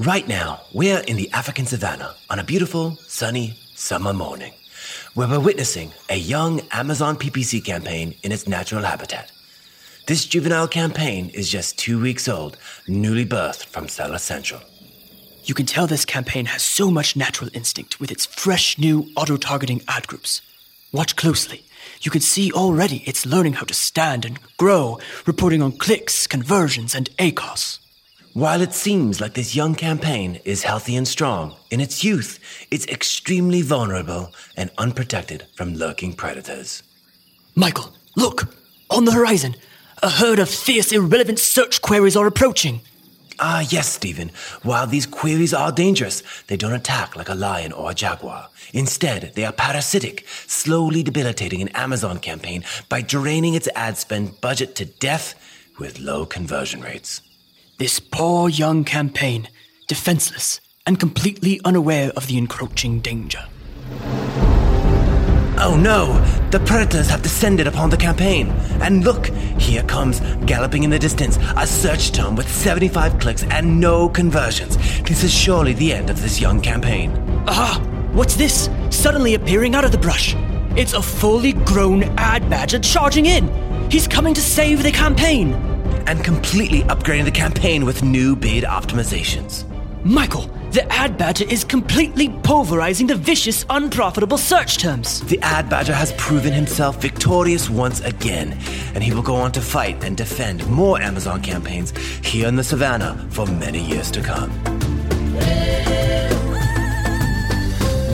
Right now, we're in the African savannah on a beautiful, sunny summer morning, where we're witnessing a young Amazon PPC campaign in its natural habitat. This juvenile campaign is just two weeks old, newly birthed from Seller Central. You can tell this campaign has so much natural instinct with its fresh new auto targeting ad groups. Watch closely. You can see already it's learning how to stand and grow, reporting on clicks, conversions, and ACOS. While it seems like this young campaign is healthy and strong, in its youth, it's extremely vulnerable and unprotected from lurking predators. Michael, look! On the horizon, a herd of fierce, irrelevant search queries are approaching. Ah, yes, Stephen. While these queries are dangerous, they don't attack like a lion or a jaguar. Instead, they are parasitic, slowly debilitating an Amazon campaign by draining its ad spend budget to death with low conversion rates. This poor young campaign, defenseless and completely unaware of the encroaching danger. Oh no! The predators have descended upon the campaign. And look, here comes, galloping in the distance, a search term with 75 clicks and no conversions. This is surely the end of this young campaign. Ah! What's this? Suddenly appearing out of the brush. It's a fully grown ad badger charging in. He's coming to save the campaign and completely upgrading the campaign with new bid optimizations. Michael, the ad badger is completely pulverizing the vicious, unprofitable search terms. The ad badger has proven himself victorious once again, and he will go on to fight and defend more Amazon campaigns here in the savannah for many years to come.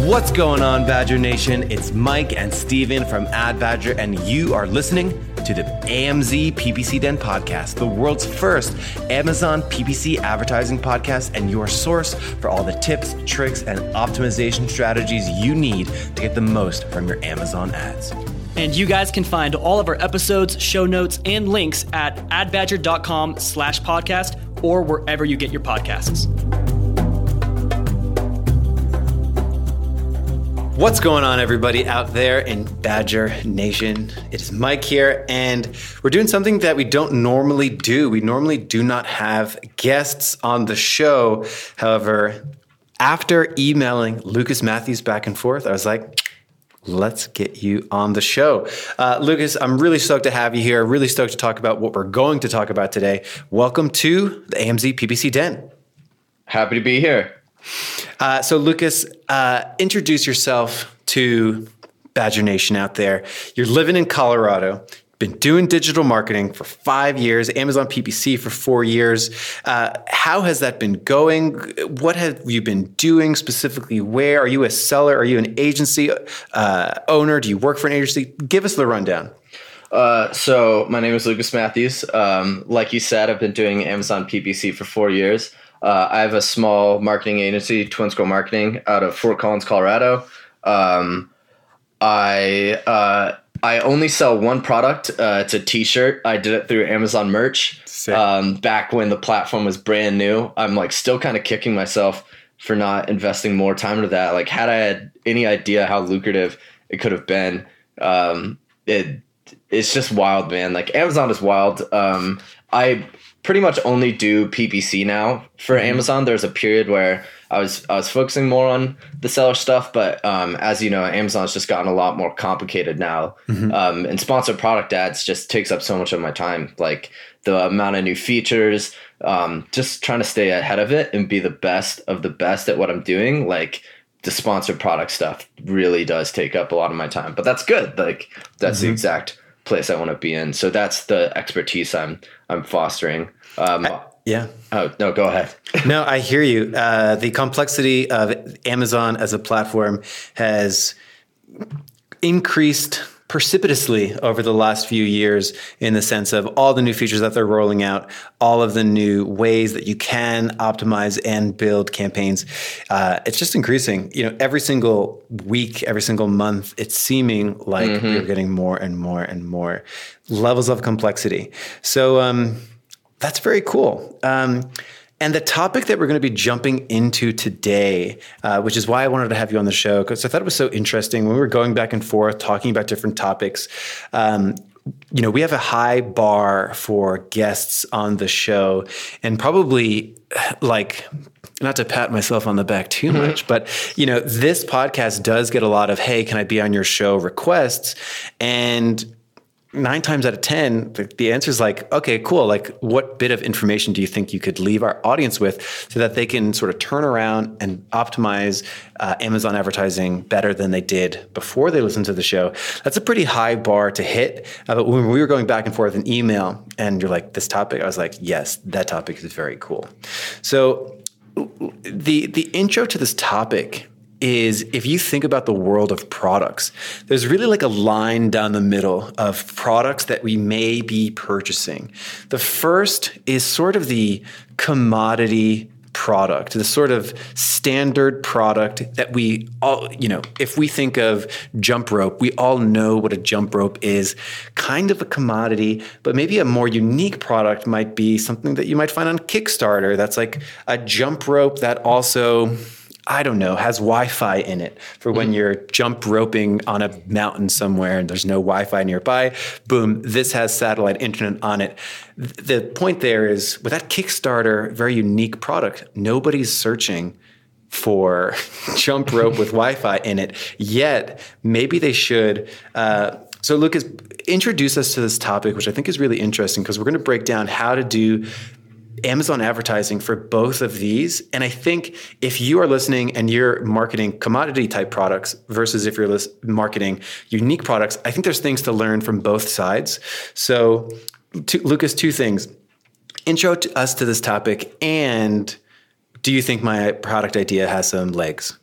What's going on, Badger Nation? It's Mike and Steven from Ad Badger, and you are listening to the AMZ PPC Den podcast, the world's first Amazon PPC advertising podcast, and your source for all the tips, tricks, and optimization strategies you need to get the most from your Amazon ads. And you guys can find all of our episodes, show notes, and links at adbadger.com slash podcast or wherever you get your podcasts. What's going on, everybody out there in Badger Nation? It is Mike here, and we're doing something that we don't normally do. We normally do not have guests on the show. However, after emailing Lucas Matthews back and forth, I was like, let's get you on the show. Uh, Lucas, I'm really stoked to have you here. Really stoked to talk about what we're going to talk about today. Welcome to the AMZ PPC Den. Happy to be here. Uh, so, Lucas, uh, introduce yourself to Badger Nation out there. You're living in Colorado. Been doing digital marketing for five years, Amazon PPC for four years. Uh, how has that been going? What have you been doing specifically? Where are you a seller? Are you an agency uh, owner? Do you work for an agency? Give us the rundown. Uh, so my name is Lucas Matthews. Um, like you said, I've been doing Amazon PPC for four years. Uh, I have a small marketing agency, Twin Scroll Marketing, out of Fort Collins, Colorado. Um, I uh, I only sell one product. Uh, it's a T-shirt. I did it through Amazon Merch um, back when the platform was brand new. I'm like still kind of kicking myself for not investing more time into that. Like, had I had any idea how lucrative it could have been, um, it it's just wild, man. Like Amazon is wild. Um, I pretty much only do PPC now for mm-hmm. Amazon. There's a period where I was I was focusing more on the seller stuff, but um, as you know, Amazon's just gotten a lot more complicated now, mm-hmm. um, and sponsored product ads just takes up so much of my time. Like the amount of new features, um, just trying to stay ahead of it and be the best of the best at what I'm doing. Like the sponsored product stuff really does take up a lot of my time, but that's good. Like that's mm-hmm. the exact place I want to be in. So that's the expertise I'm I'm fostering. Um, I, yeah. Oh no, go ahead. no, I hear you. Uh, the complexity of Amazon as a platform has increased precipitously over the last few years in the sense of all the new features that they're rolling out, all of the new ways that you can optimize and build campaigns. Uh, it's just increasing. You know, every single week, every single month, it's seeming like mm-hmm. we're getting more and more and more levels of complexity. So um, that's very cool. Um, and the topic that we're going to be jumping into today, uh, which is why I wanted to have you on the show, because I thought it was so interesting when we were going back and forth talking about different topics. Um, you know, we have a high bar for guests on the show, and probably like not to pat myself on the back too much, but you know, this podcast does get a lot of, hey, can I be on your show requests? And nine times out of 10, the, the answer is like, okay, cool. Like, what bit of information do you think you could leave our audience with so that they can sort of turn around and optimize uh, Amazon advertising better than they did before they listened to the show? That's a pretty high bar to hit. Uh, but when we were going back and forth in email and you're like, this topic, I was like, yes, that topic is very cool. So, the the intro to this topic is if you think about the world of products, there's really like a line down the middle of products that we may be purchasing. The first is sort of the commodity product, the sort of standard product that we all, you know, if we think of jump rope, we all know what a jump rope is kind of a commodity, but maybe a more unique product might be something that you might find on Kickstarter that's like a jump rope that also I don't know, has Wi Fi in it for when mm-hmm. you're jump roping on a mountain somewhere and there's no Wi Fi nearby. Boom, this has satellite internet on it. The point there is with that Kickstarter, very unique product, nobody's searching for jump rope with Wi Fi in it yet. Maybe they should. Uh, so, Lucas, introduce us to this topic, which I think is really interesting because we're going to break down how to do Amazon advertising for both of these. And I think if you are listening and you're marketing commodity type products versus if you're marketing unique products, I think there's things to learn from both sides. So, to, Lucas, two things intro to us to this topic, and do you think my product idea has some legs?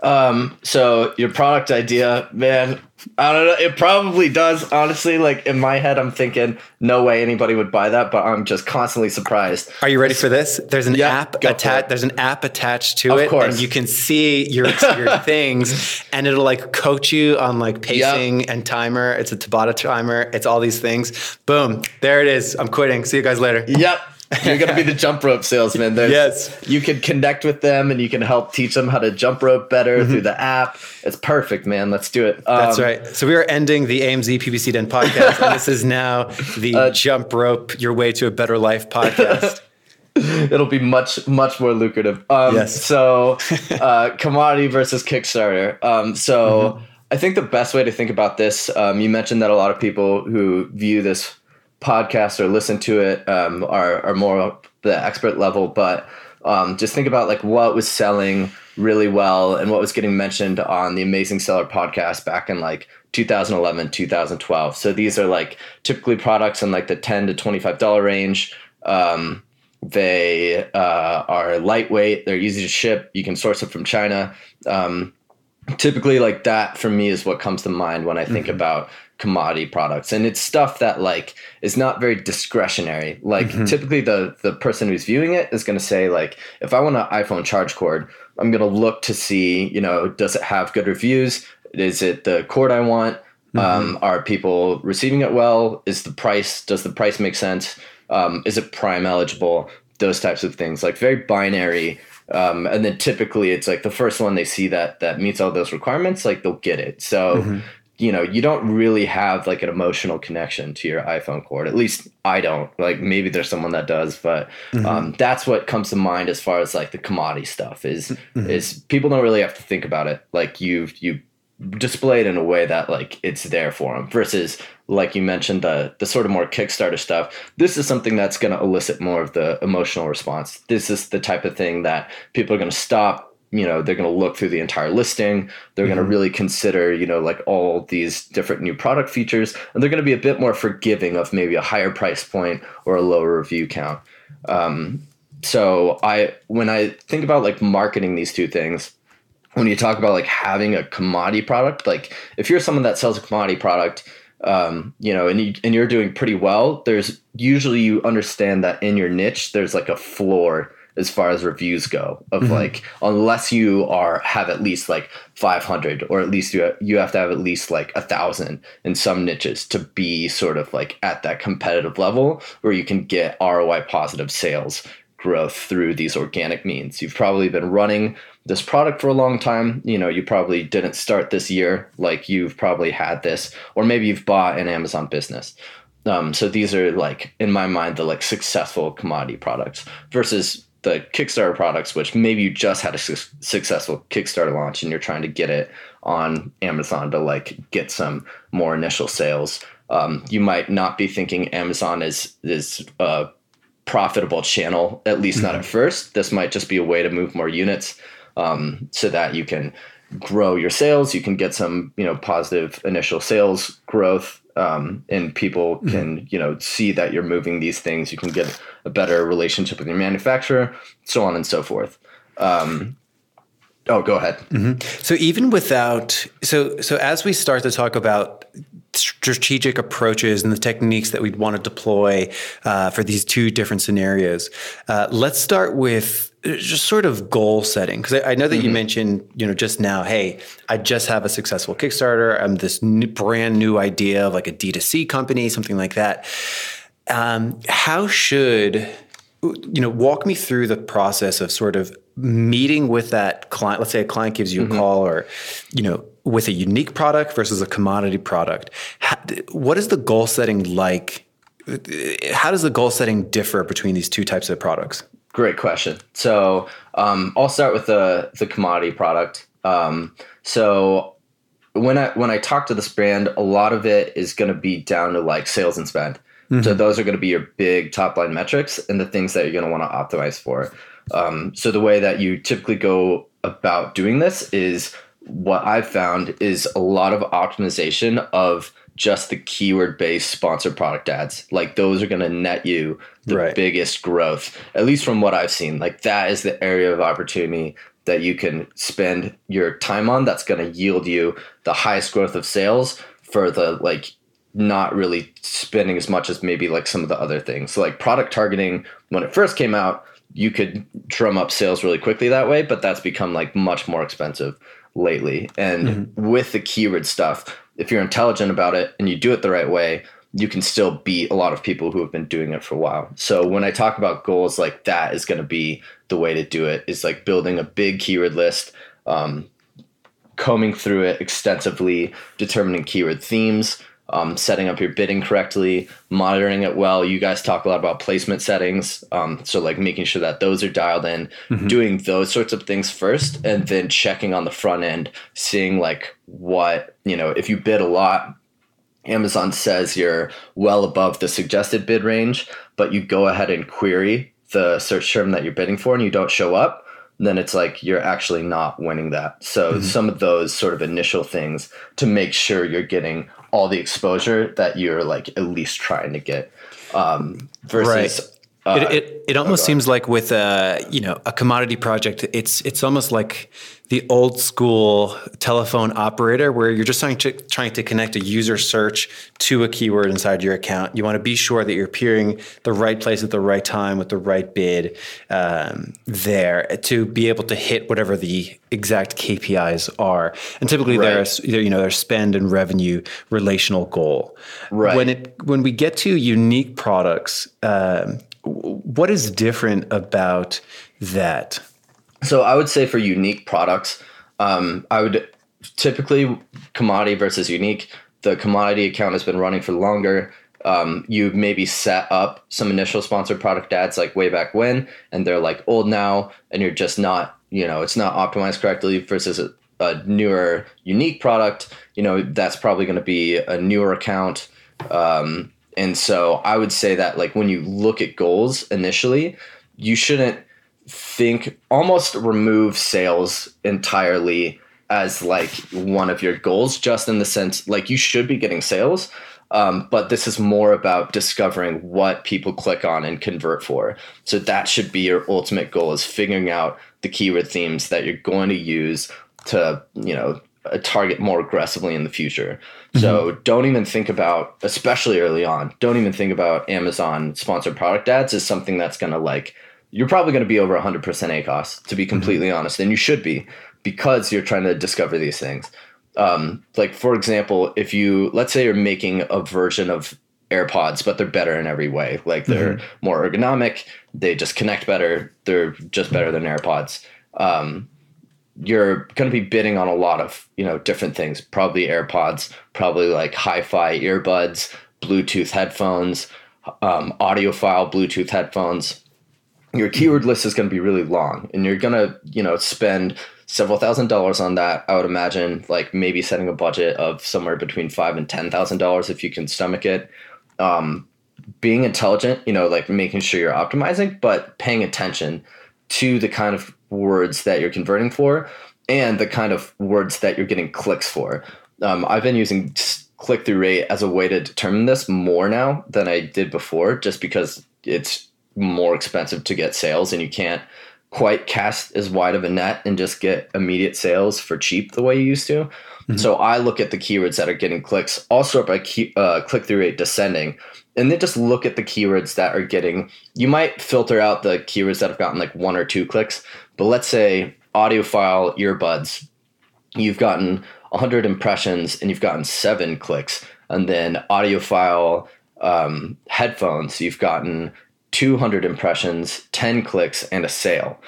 Um, so your product idea, man, I don't know. It probably does. Honestly, like in my head, I'm thinking, no way anybody would buy that. But I'm just constantly surprised. Are you ready for this? There's an yeah, app attached. There's an app attached to of it, course. and you can see your your things, and it'll like coach you on like pacing yep. and timer. It's a Tabata timer. It's all these things. Boom, there it is. I'm quitting. See you guys later. Yep. You're going to be the jump rope salesman. There's, yes. You can connect with them and you can help teach them how to jump rope better mm-hmm. through the app. It's perfect, man. Let's do it. Um, That's right. So we are ending the AMZ PPC Den podcast. and this is now the uh, jump rope your way to a better life podcast. It'll be much, much more lucrative. Um, yes. So, uh, commodity versus Kickstarter. Um, so, mm-hmm. I think the best way to think about this, um, you mentioned that a lot of people who view this podcast or listen to it um, are, are more the expert level, but um, just think about like what was selling really well and what was getting mentioned on the Amazing Seller podcast back in like 2011, 2012. So these are like typically products in like the 10 to $25 range. Um, they uh, are lightweight, they're easy to ship, you can source it from China. Um, typically, like that for me is what comes to mind when I think mm-hmm. about commodity products. And it's stuff that like is not very discretionary. Like mm-hmm. typically the the person who's viewing it is going to say like if i want an iphone charge cord i'm going to look to see you know does it have good reviews? Is it the cord i want? Mm-hmm. um, are people receiving it well? Is the price does the price make sense? Um, is it prime eligible? Those types of things like very binary. Um, and then typically it's like the first one they see that that meets all those requirements like they'll get it. So mm-hmm you know, you don't really have like an emotional connection to your iPhone cord. At least I don't. Like maybe there's someone that does, but mm-hmm. um, that's what comes to mind as far as like the commodity stuff is mm-hmm. is people don't really have to think about it. Like you you display it in a way that like it's there for them versus like you mentioned the the sort of more kickstarter stuff this is something that's going to elicit more of the emotional response this is the type of thing that people are going to stop you know they're going to look through the entire listing they're mm-hmm. going to really consider you know like all these different new product features and they're going to be a bit more forgiving of maybe a higher price point or a lower review count um, so i when i think about like marketing these two things when you talk about like having a commodity product like if you're someone that sells a commodity product um, you know and, you, and you're doing pretty well there's usually you understand that in your niche there's like a floor as far as reviews go of mm-hmm. like unless you are have at least like 500 or at least you you have to have at least like a thousand in some niches to be sort of like at that competitive level where you can get ROI positive sales growth through these organic means. You've probably been running this product for a long time. You know, you probably didn't start this year, like you've probably had this, or maybe you've bought an Amazon business. Um, so these are like, in my mind, the like successful commodity products versus the Kickstarter products, which maybe you just had a su- successful Kickstarter launch and you're trying to get it on Amazon to like get some more initial sales. Um, you might not be thinking Amazon is is a profitable channel, at least not at first. This might just be a way to move more units um, so that you can grow your sales. You can get some you know positive initial sales growth um, and people can you know see that you're moving these things. You can get a better relationship with your manufacturer so on and so forth. Um, oh go ahead. So even without so so as we start to talk about strategic approaches and the techniques that we'd want to deploy uh, for these two different scenarios, uh, let's start with just sort of goal setting because I, I know that you mentioned you know just now hey i just have a successful kickstarter. I'm this new, brand new idea of like a d2c company something like that. Um, how should you know walk me through the process of sort of meeting with that client let's say a client gives you a call or you know with a unique product versus a commodity product. How, what is the goal setting like? How does the goal setting differ between these two types of products Great question. So um, I'll start with the the commodity product. Um, so when I when I talk to this brand, a lot of it is going to be down to like sales and spend. So those are going to be your big top line metrics and the things that you're going to want to optimize for. Um, so the way that you typically go about doing this is what I've found is a lot of optimization of just the keyword based sponsored product ads. Like those are going to net you the Right. biggest growth, at least from what I've seen. Like that is the area of opportunity that you can spend your time on that's going to yield you the highest growth of sales for the like not really spending as much as maybe like some of the other things. So like product targeting when it first came out, you could drum up sales really quickly that way, but that's become like much more expensive lately. And mm-hmm. with the keyword stuff, if you're intelligent about it and you do it the right way, you can still beat a lot of people who have been doing it for a while. So when I talk about goals, like that is going to be the way to do it. Is like building a big keyword list, um, combing through it extensively, determining keyword themes, um, setting up your bidding correctly, monitoring it well. You guys talk a lot about placement settings, um, so like making sure that those are dialed in, doing those sorts of things first, and then checking on the front end, seeing like what you know. If you bid a lot, Amazon says you're well above the suggested bid range, but you go ahead and query the search term that you're bidding for and you don't show up, then it's like you're actually not winning that. So some of those sort of initial things to make sure you're getting all the exposure that you're like at least trying to get. Um, versus uh, it, it, it almost seems like with a you know a commodity project, it's it's almost like the old school telephone operator where you're just trying to trying to connect a user search to a keyword inside your account. You want to be sure that you're appearing the right place at the right time with the right bid um, there to be able to hit whatever the exact KPIs are. And typically Right. there's you know there's spend and revenue relational goal. Right. When it when we get to unique products. Um, what is different about that? So I would say for unique products, um, I would typically commodity versus unique. The commodity account has been running for longer. Um, you maybe set up some initial sponsored product ads like way back when, and they're like old now, and you're just not, you know, it's not optimized correctly versus a, a newer unique product. You know, that's probably going to be a newer account. Um, and so I would say that like when you look at goals initially, you shouldn't think almost remove sales entirely as like one of your goals just in the sense like you should be getting sales um, but this is more about discovering what people click on and convert for. So that should be your ultimate goal is figuring out the keyword themes that you're going to use to you know target more aggressively in the future so don't even think about especially early on don't even think about amazon sponsored product ads as something that's going to like you're probably going to be over 100% ACOS, to be completely honest, and you should be because you're trying to discover these things. Um, like, for example, if you, let's say you're making a version of AirPods, but they're better in every way. Like, they're more ergonomic, they just connect better, they're just better than AirPods. Um, you're going to be bidding on a lot of you know different things probably airpods probably like hi-fi earbuds bluetooth headphones um, audiophile bluetooth headphones your keyword list is going to be really long and you're going to, you know, spend several thousand dollars on that. I would imagine like maybe setting a budget of somewhere between five and ten thousand dollars if you can stomach it. Um, being intelligent, you know, like making sure you're optimizing, but paying attention to the kind of words that you're converting for and the kind of words that you're getting clicks for. Um, I've been using click through rate as a way to determine this more now than I did before, just because it's more expensive to get sales and you can't quite cast as wide of a net and just get immediate sales for cheap the way you used to. Mm-hmm. So I look at the keywords that are getting clicks, all sort by key, uh, click through rate descending, and then just look at the keywords that are getting. You might filter out the keywords that have gotten like one or two clicks, but let's say audiophile earbuds, you've gotten 100 impressions and you've gotten seven clicks, and then audiophile um, headphones, you've gotten 200 impressions, 10 clicks, and a sale.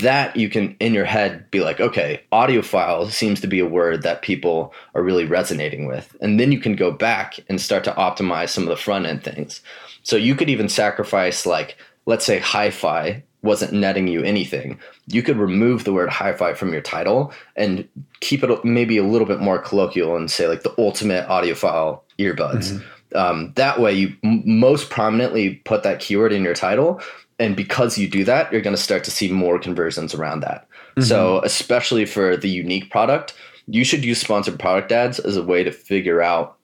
That you can, in your head, be like, okay, audiophile seems to be a word that people are really resonating with. And then you can go back and start to optimize some of the front end things. So you could even sacrifice, like, let's say hi fi wasn't netting you anything. You could remove the word hi fi from your title and keep it maybe a little bit more colloquial and say, like, the ultimate audiophile earbuds. Mm-hmm um, that way, you m- most prominently put that keyword in your title. And because you do that, you're going to start to see more conversions around that. Mm-hmm. So, especially for the unique product, you should use sponsored product ads as a way to figure out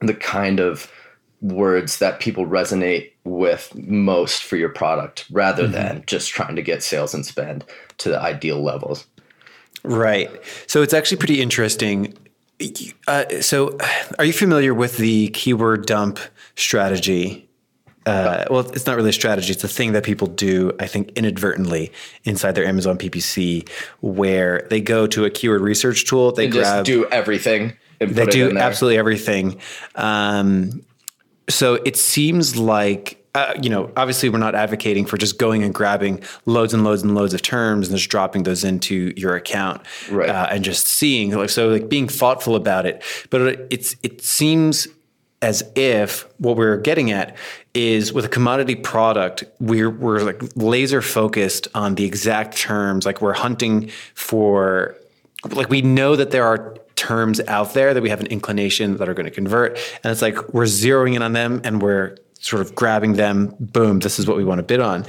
the kind of words that people resonate with most for your product rather mm-hmm. than just trying to get sales and spend to the ideal levels. Right. So it's actually pretty interesting uh, so, are you familiar with the keyword dump strategy? Uh, well, it's not really a strategy. It's a thing that people do, I think, inadvertently inside their Amazon PPC, where they go to a keyword research tool. They grab, just do everything. they do absolutely everything. Um, so it seems like uh, you know, obviously we're not advocating for just going and grabbing loads and loads and loads of terms and just dropping those into your account right. uh, and just seeing like so like being thoughtful about it. But it's it seems as if what we're getting at is with a commodity product, we're we're like laser focused on the exact terms. Like we're hunting for like we know that there are terms out there that we have an inclination that are going to convert and it's like we're zeroing in on them and we're sort of grabbing them, boom, this is what we want to bid on.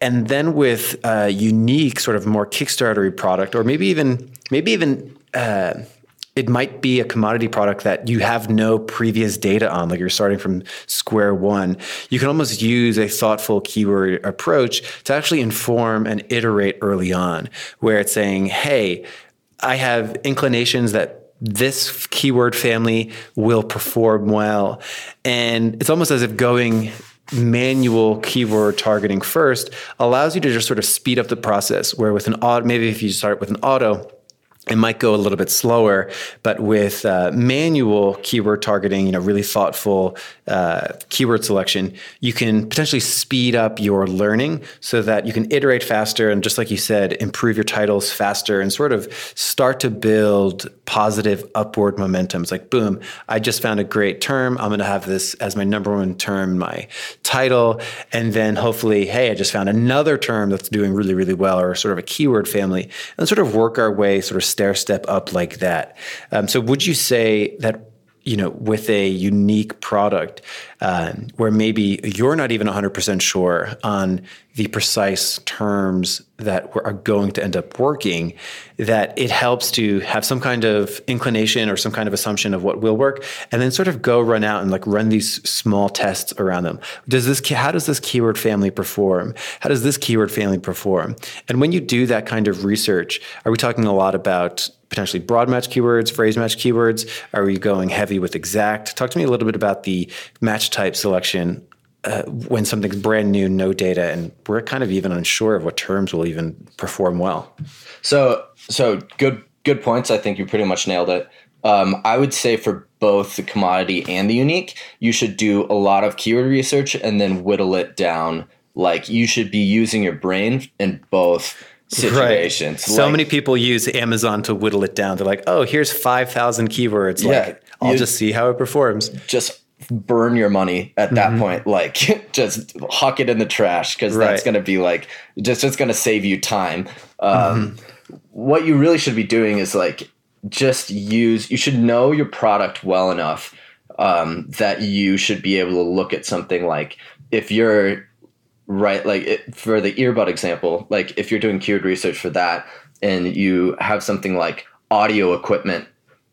And then with a unique, sort of more Kickstartery product, or maybe even maybe even uh, it might be a commodity product that you have no previous data on, like you're starting from square one. You can almost use a thoughtful keyword approach to actually inform and iterate early on, where it's saying, hey, I have inclinations that this keyword family will perform well. And it's almost as if going manual keyword targeting first allows you to just sort of speed up the process where with an auto maybe if you start with an auto it might go a little bit slower, but with uh, manual keyword targeting, you know, really thoughtful uh, keyword selection, you can potentially speed up your learning so that you can iterate faster and, just like you said, improve your titles faster and sort of start to build positive upward momentum. It's like, boom, I just found a great term. I'm going to have this as my number one term, my title, and then hopefully, hey, I just found another term that's doing really, really well, or sort of a keyword family, and sort of work our way sort of stair step up like that. Um, so would you say that you know with a unique product um, where maybe you're not even 100% sure on the precise terms that are going to end up working, that it helps to have some kind of inclination or some kind of assumption of what will work, and then sort of go run out and like run these small tests around them. Does this how does this keyword family perform? How does this keyword family perform? And when you do that kind of research, are we talking a lot about potentially broad match keywords, phrase match keywords? Are we going heavy with exact? Talk to me a little bit about the match type selection uh, when something's brand new, no data, and we're kind of even unsure of what terms will even perform well. So, so good, good points. I think you pretty much nailed it. Um, I would say for both the commodity and the unique, you should do a lot of keyword research and then whittle it down. Like you should be using your brain in both situations. Right. So like, many people use Amazon to whittle it down. They're like, oh, here's 5,000 keywords. Like, yeah, I'll just see how it performs. Just burn your money at that point. Like just huck it in the trash because that's going to be like just just going to save you time. Um, What you really should be doing is like just use. You should know your product well enough um, that you should be able to look at something like if you're right like it, for the earbud example like if you're doing keyword research for that and you have something like audio equipment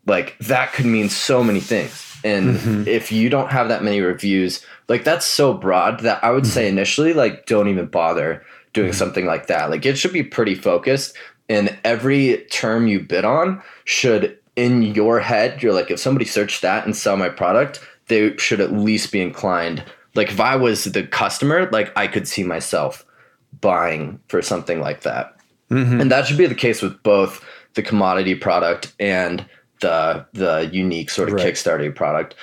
like that could mean so many things. And mm-hmm. if you don't have that many reviews like that's so broad that i would say mm-hmm. initially like don't even bother doing mm-hmm. something like that. Like it should be pretty focused and every term you bid on should in your head you're like if somebody searched that and saw my product they should at least be inclined like if i was the customer like i could see myself buying for something like that mm-hmm. and that should be the case with both the commodity product and the the unique sort of Right. Kickstarter product.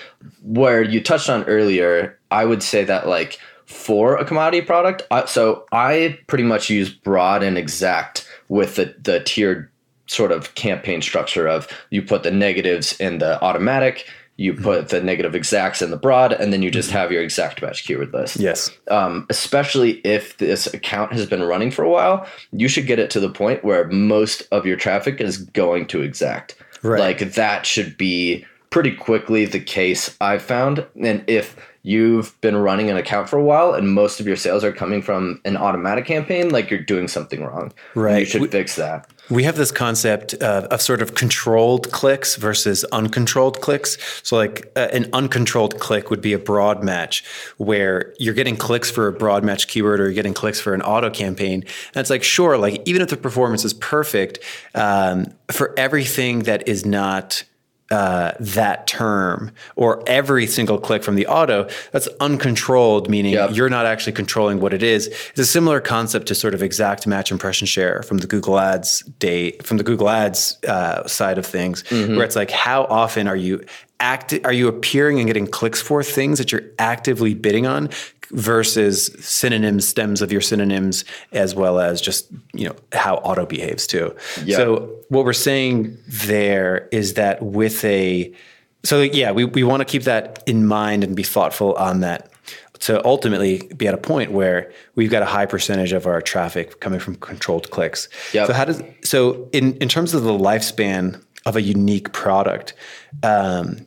Where you touched on earlier, I would say that like for a commodity product, I, so I pretty much use broad and exact with the the tiered sort of campaign structure of you put the negatives in the automatic, you put the negative exacts in the broad, and then you just have your exact match keyword list Yes. um, especially if this account has been running for a while, you should get it to the point where most of your traffic is going to exact. Right. Like that should be pretty quickly the case I've found. And if you've been running an account for a while and most of your sales are coming from an automatic campaign, like you're doing something wrong. Right. You should We- fix that. We have this concept uh, of sort of controlled clicks versus uncontrolled clicks. So, like uh, an uncontrolled click would be a broad match where you're getting clicks for a broad match keyword or you're getting clicks for an auto campaign. And it's like, sure, like even if the performance is perfect, um, for everything that is not uh, that term or every single click from the auto, that's uncontrolled, meaning Yep. you're not actually controlling what it is. It's a similar concept to sort of exact match impression share from the Google Ads day, from the Google Ads uh, side of things, where it's like, how often are you act are you appearing and getting clicks for things that you're actively bidding on versus synonyms, stems of your synonyms, as well as just you know how auto behaves too. Yeah. So what we're saying there is that with a so yeah, we, we want to keep that in mind and be thoughtful on that to ultimately be at a point where we've got a high percentage of our traffic coming from controlled clicks. Yep. So how does so in in terms of the lifespan of a unique product, um,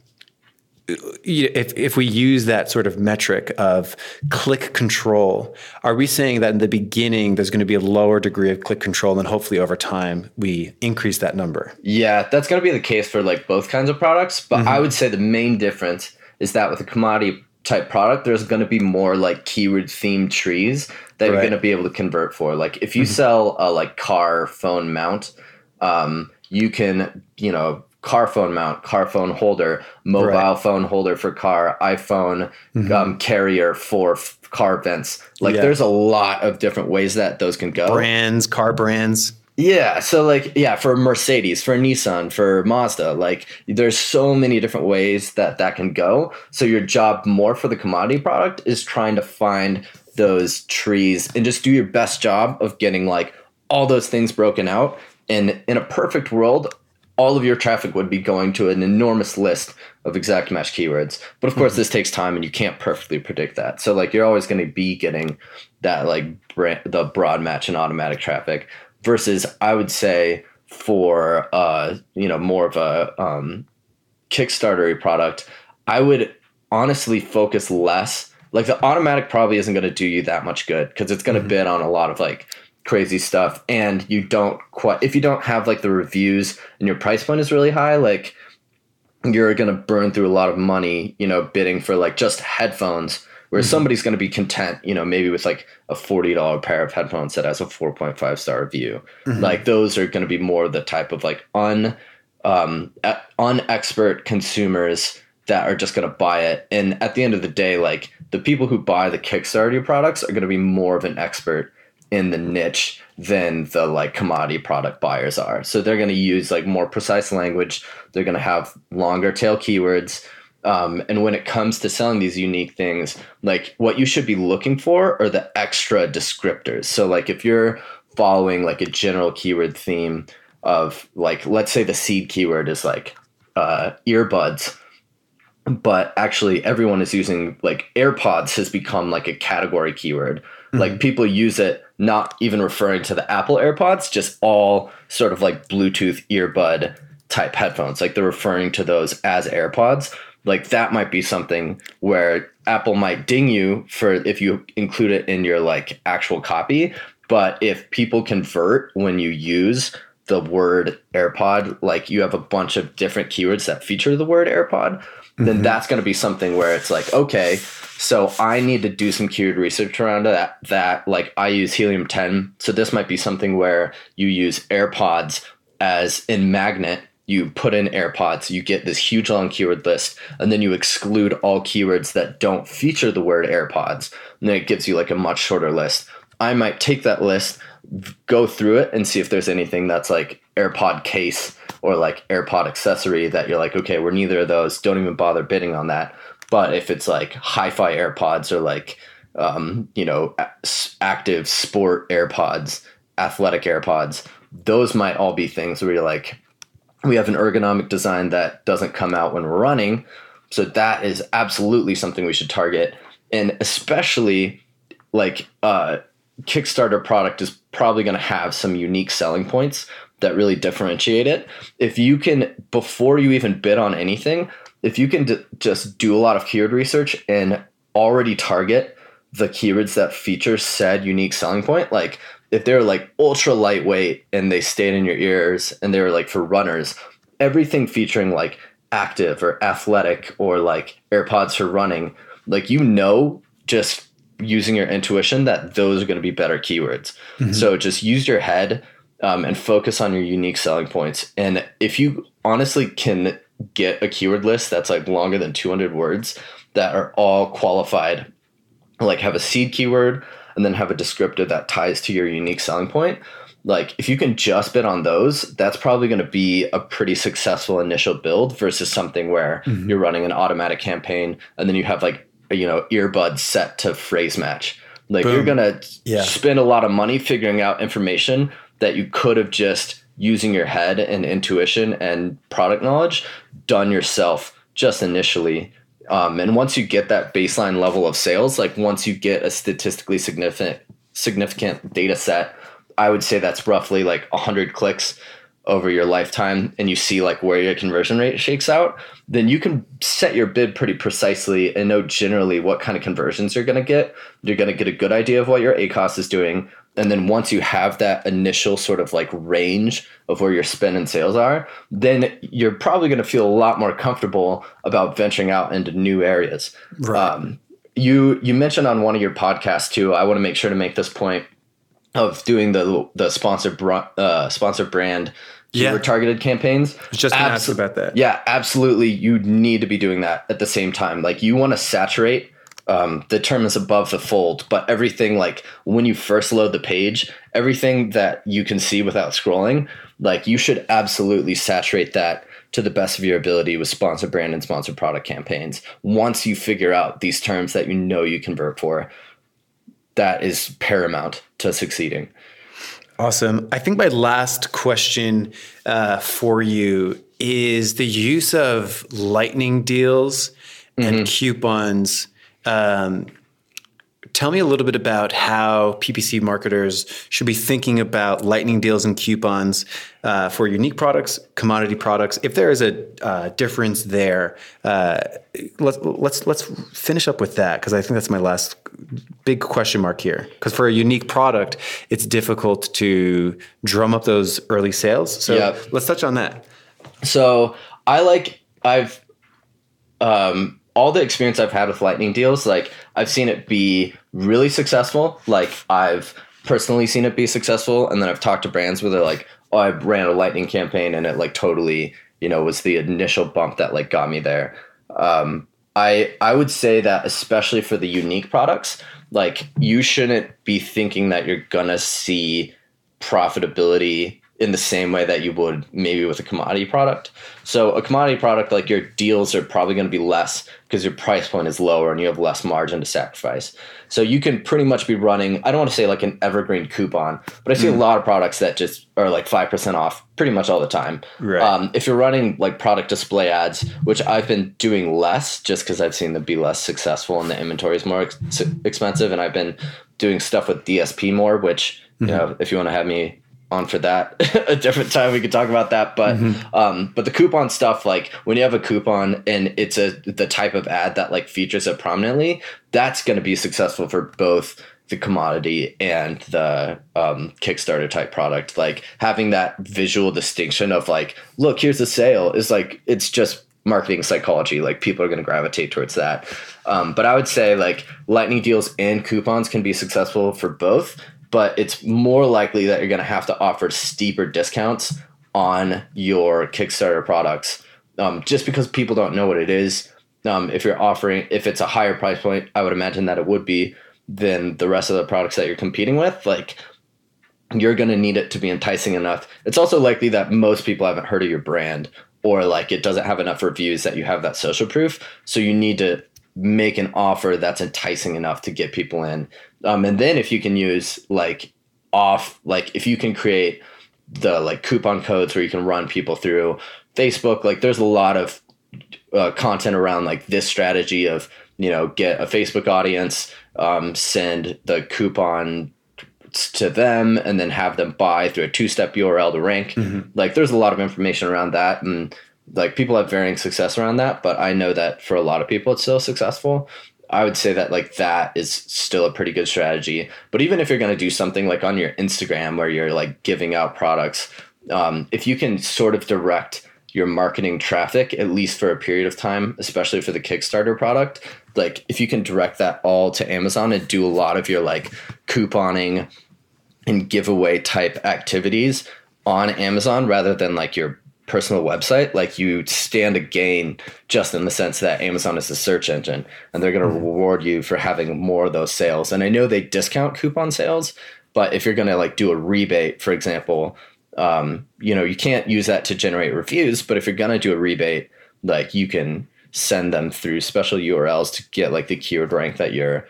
if if we use that sort of metric of click control, are we saying that in the beginning there's going to be a lower degree of click control, and hopefully over time we increase that number? Yeah, that's going to be the case for like both kinds of products. But I would say the main difference is that with a commodity type product, there's going to be more like keyword themed trees that you're going to be able to convert for. Like if you sell a like car phone mount, um, you can, you know, car phone mount, car phone holder, mobile Right. phone holder for car, iPhone um, carrier for f- car vents. Like Yeah. there's a lot of different ways that those can go. Brands, car brands. Yeah, so like yeah, for Mercedes, for Nissan, for Mazda, like there's so many different ways that that can go. So your job more for the commodity product is trying to find those trees and just do your best job of getting like all those things broken out. And in a perfect world, all of your traffic would be going to an enormous list of exact match keywords. But of course, this takes time and you can't perfectly predict that. So like you're always going to be getting that like brand, the broad match and automatic traffic versus I would say for uh you know more of a um Kickstarter product, I would honestly focus less. Like the automatic probably isn't going to do you that much good because it's going to bid on a lot of like crazy stuff and you don't quite if you don't have like the reviews and your price point is really high like you're going to burn through a lot of money you know bidding for like just headphones where somebody's going to be content you know maybe with like a $40 pair of headphones that has a 4.5 star review like those are going to be more the type of like un um unexpert consumers that are just going to buy it and at the end of the day like the people who buy the kickstarter products are going to be more of an expert in the niche than the like commodity product buyers are. So they're going to use like more precise language. They're going to have longer tail keywords. Um, and when it comes to selling these unique things, like what you should be looking for are the extra descriptors. So like if you're following like a general keyword theme of like let's say the seed keyword is like uh, earbuds but actually everyone is using like AirPods has become like a category keyword. Like mm-hmm. people use it not even referring to the Apple AirPods, just all sort of like Bluetooth earbud type headphones. Like they're referring to those as AirPods. Like that might be something where Apple might ding you for if you include it in your like actual copy. But if people convert when you use the word AirPod, like you have a bunch of different keywords that feature the word AirPod, then mm-hmm. that's going to be something where it's like, okay, so I need to do some keyword research around that. That like I use Helium 10, so this might be something where you use AirPods as in magnet. You put in AirPods, you get this huge long keyword list, and then you exclude all keywords that don't feature the word AirPods. And then it gives you like a much shorter list. I might take that list, go through it, and see if there's anything that's like AirPod case or like AirPod accessory that you're like, okay, we're neither of those. Don't even bother bidding on that. But if it's like hi-fi AirPods or like um, you know active sport AirPods, athletic AirPods, those might all be things where you're like, we have an ergonomic design that doesn't come out when we're running. So that is absolutely something we should target. And especially like uh Kickstarter product is probably going to have some unique selling points that really differentiate it. If you can, before you even bid on anything, if you can d- just do a lot of keyword research and already target the keywords that feature said unique selling point, like if they're like ultra lightweight and they stayed in your ears and they were like for runners, everything featuring like active or athletic or like AirPods for running, like you know, just using your intuition that those are going to be better keywords. Mm-hmm. So just use your head um, and focus on your unique selling points. And if you honestly can get a keyword list that's like longer than 200 words that are all qualified, like have a seed keyword and then have a descriptor that ties to your unique selling point. Like if you can just bid on those, that's probably going to be a pretty successful initial build versus something where you're running an automatic campaign and then you have like you know earbuds set to phrase match. Like you're gonna Yeah. spend a lot of money figuring out information that you could have just using your head and intuition and product knowledge done yourself just initially. Um, and once you get that baseline level of sales, like once you get a statistically significant significant data set, I would say that's roughly like 100 clicks over your lifetime and you see like where your conversion rate shakes out, then you can set your bid pretty precisely and know generally what kind of conversions you're going to get. You're going to get a good idea of what your ACOS is doing. And then once you have that initial sort of like range of where your spend and sales are, then you're probably going to feel a lot more comfortable about venturing out into new areas. Um, you you mentioned on one of your podcasts too. I want to make sure to make this point of doing the the sponsored br- uh, sponsored brand Yeah. targeted campaigns. just gonna about that. Yeah, absolutely. You need to be doing that at the same time. Like you want to saturate. Um, the term is above the fold, but everything like when you first load the page, everything that you can see without scrolling, like you should absolutely saturate that to the best of your ability with sponsor brand and sponsor product campaigns. Once you figure out these terms that you know you convert for, that is paramount to succeeding. Awesome. I think my last question uh, for you is the use of lightning deals and coupons. Um, tell me a little bit about how PPC marketers should be thinking about lightning deals and coupons uh, for unique products, commodity products. If there is a uh, difference there, uh, let's let's let's finish up with that because I think that's my last big question mark here. Because for a unique product, it's difficult to drum up those early sales. So Yep. let's touch on that. So I like I've um all the experience I've had with lightning deals, like I've seen it be really successful. Like I've personally seen it be successful, and then I've talked to brands where they're like, "Oh, I ran a lightning campaign, and it like totally, you know, was the initial bump that like got me there." Um, I I would say that especially for the unique products, like you shouldn't be thinking that you're gonna see profitability in the same way that you would maybe with a commodity product. So a commodity product like your deals are probably going to be less because your price point is lower and you have less margin to sacrifice. So you can pretty much be running I don't want to say like an evergreen coupon, but I see mm. a lot of products that just are like 5% off pretty much all the time. Right. Um, if you're running like product display ads, which I've been doing less just because I've seen them be less successful and the inventory is more ex- expensive and I've been doing stuff with DSP more, which you mm-hmm. know, if you want to have me on for that a different time we could talk about that but mm-hmm. um but the coupon stuff like when you have a coupon and it's a the type of ad that like features it prominently that's going to be successful for both the commodity and the um, Kickstarter type product. Like having that visual distinction of like, look, here's a sale is like it's just marketing psychology. Like people are going to gravitate towards that. Um, but I would say like lightning deals and coupons can be successful for both but it's more likely that you're going to have to offer steeper discounts on your Kickstarter products um, just because people don't know what it is. Um, if you're offering, if it's a higher price point, I would imagine that it would be than the rest of the products that you're competing with. Like, you're going to need it to be enticing enough. It's also likely that most people haven't heard of your brand or like it doesn't have enough reviews that you have that social proof. So you need to make an offer that's enticing enough to get people in. Um, and then if you can use like off, like if you can create the like coupon codes where you can run people through Facebook, like there's a lot of uh, content around like this strategy of you know get a Facebook audience, um, send the coupon to them and then have them buy through a two-step URL to rank. Mm-hmm. Like there's a lot of information around that and like people have varying success around that, but I know that for a lot of people it's still successful. I would say that like that is still a pretty good strategy. But even if you're going to do something like on your Instagram where you're like giving out products, um, if you can sort of direct your marketing traffic at least for a period of time, especially for the Kickstarter product, like if you can direct that all to Amazon and do a lot of your like couponing and giveaway type activities on Amazon rather than like your personal website, like you stand to gain just in the sense that Amazon is a search engine and they're going to mm-hmm. reward you for having more of those sales. And I know they discount coupon sales, but if you're going to like do a rebate, for example, um, you know, you can't use that to generate reviews, but if you're going to do a rebate, like you can send them through special URLs to get like the keyword rank that you're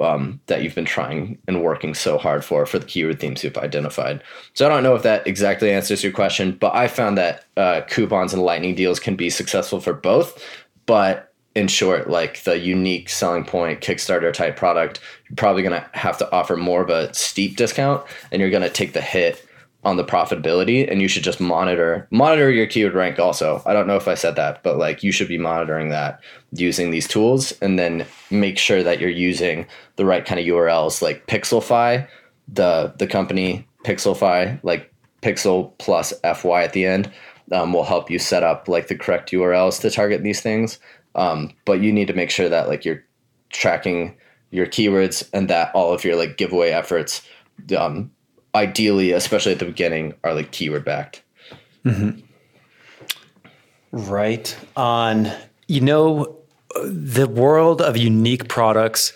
um, that you've been trying and working so hard for for the keyword themes you've identified. So I don't know if that exactly answers your question, but I found that uh, coupons and lightning deals can be successful for both. But in short, like the unique selling point Kickstarter type product, you're probably going to have to offer more of a steep discount, and you're going to take the hit on the profitability and you should just monitor monitor your keyword rank also. I don't know if i said that but like you should be monitoring that using these tools and then make sure that you're using the right kind of urls like pixelfy the the company pixelfy like pixel plus fy at the end um, will help you set up like the correct urls to target these things. Um, but you need to make sure that like you're tracking your keywords and that all of your like giveaway efforts um, ideally, especially at the beginning, are like keyword backed. Mm-hmm. Right on. You know, the world of unique products.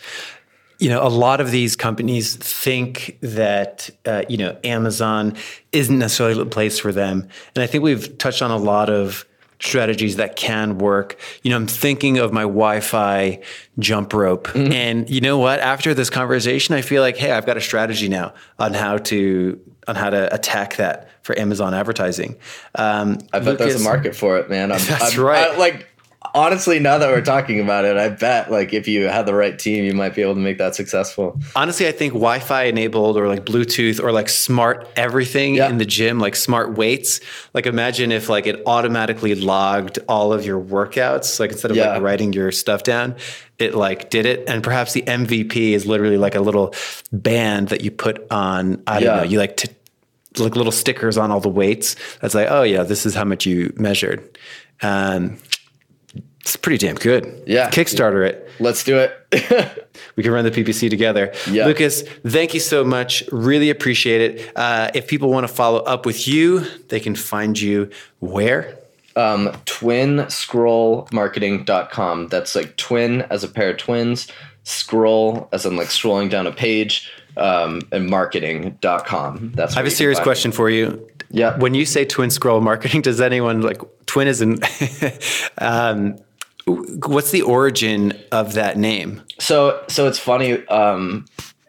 You know, a lot of these companies think that uh, you know Amazon isn't necessarily the place for them, and I think we've touched on a lot of strategies that can work. You know, I'm thinking of my Wi-Fi jump rope, mm-hmm. and you know what? After this conversation, I feel like, hey, I've got a strategy now on how to on how to attack that for Amazon advertising. Um, I bet Lucas, there's a market for it, man. I'm, that's I'm, right. I, like honestly, now that we're talking about it, I bet like if you had the right team, you might be able to make that successful. Honestly, I think Wi-Fi enabled or like Bluetooth or like smart everything yeah. in the gym, like smart weights. Like imagine if like it automatically logged all of your workouts, like instead of yeah. like writing your stuff down, it like did it. And perhaps the MVP is literally like a little band that you put on. I don't yeah. know. You like to like little stickers on all the weights. That's like, oh yeah, this is how much you measured. Um, it's pretty damn good. Yeah. Kickstarter it. Let's do it. we can run the PPC together. Yeah. Lucas, thank you so much. Really appreciate it. Uh, if people want to follow up with you, they can find you where? Um, twinscrollmarketing.com. That's like twin as a pair of twins, scroll as in like scrolling down a page, um, and marketing.com. That's I have a serious question for you Yeah. When you say twin scroll marketing, does anyone like twin is in? um, what's the origin of that name? So so it's funny. Um,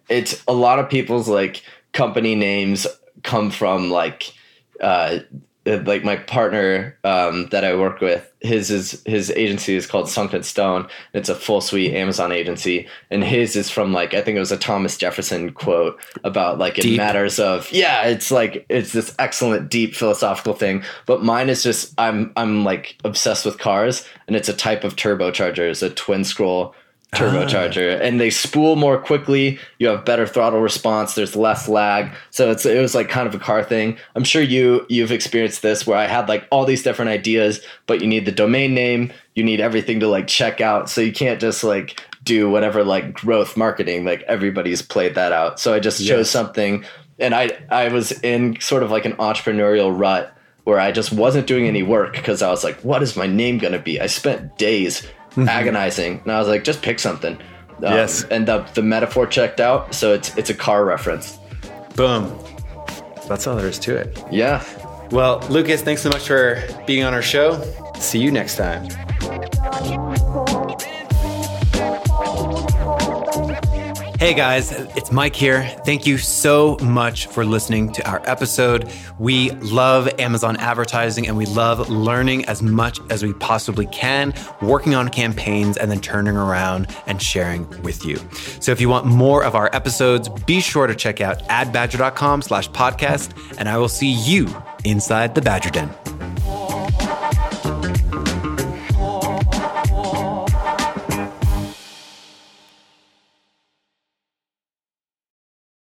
it's a lot of people's like company names come from like uh, like my partner um, that I work with, his is his agency is called Sunken Stone. It's a full suite Amazon agency, and his is from like I think it was a Thomas Jefferson quote about like it Deep. matters of yeah. It's like it's this excellent deep philosophical thing, but mine is just I'm I'm like obsessed with cars, and it's a type of turbocharger. It's a twin scroll turbocharger and they spool more quickly. You have better throttle response. There's less lag. So it's it was like kind of a car thing. I'm sure you you've experienced this where i had like all these different ideas but you need the domain name. You need everything to like check out. So you can't just like do whatever like growth marketing. Like everybody's played that out. So i just chose something and i i was in sort of like an entrepreneurial rut where I just wasn't doing any work because I was like, what is my name going to be? I spent days agonizing and I was like, just pick something. Um, Yes. And the, the metaphor checked out. So it's, it's a car reference. Boom. That's all there is to it. Yeah. Well, Lucas, thanks so much for being on our show. See you next time. Hey guys, it's Mike here. Thank you so much for listening to our episode. We love Amazon advertising and we love learning as much as we possibly can, working on campaigns and then turning around and sharing with you. So if you want more of our episodes, be sure to check out adbadger.com slash podcast and I will see you inside the Badger Den.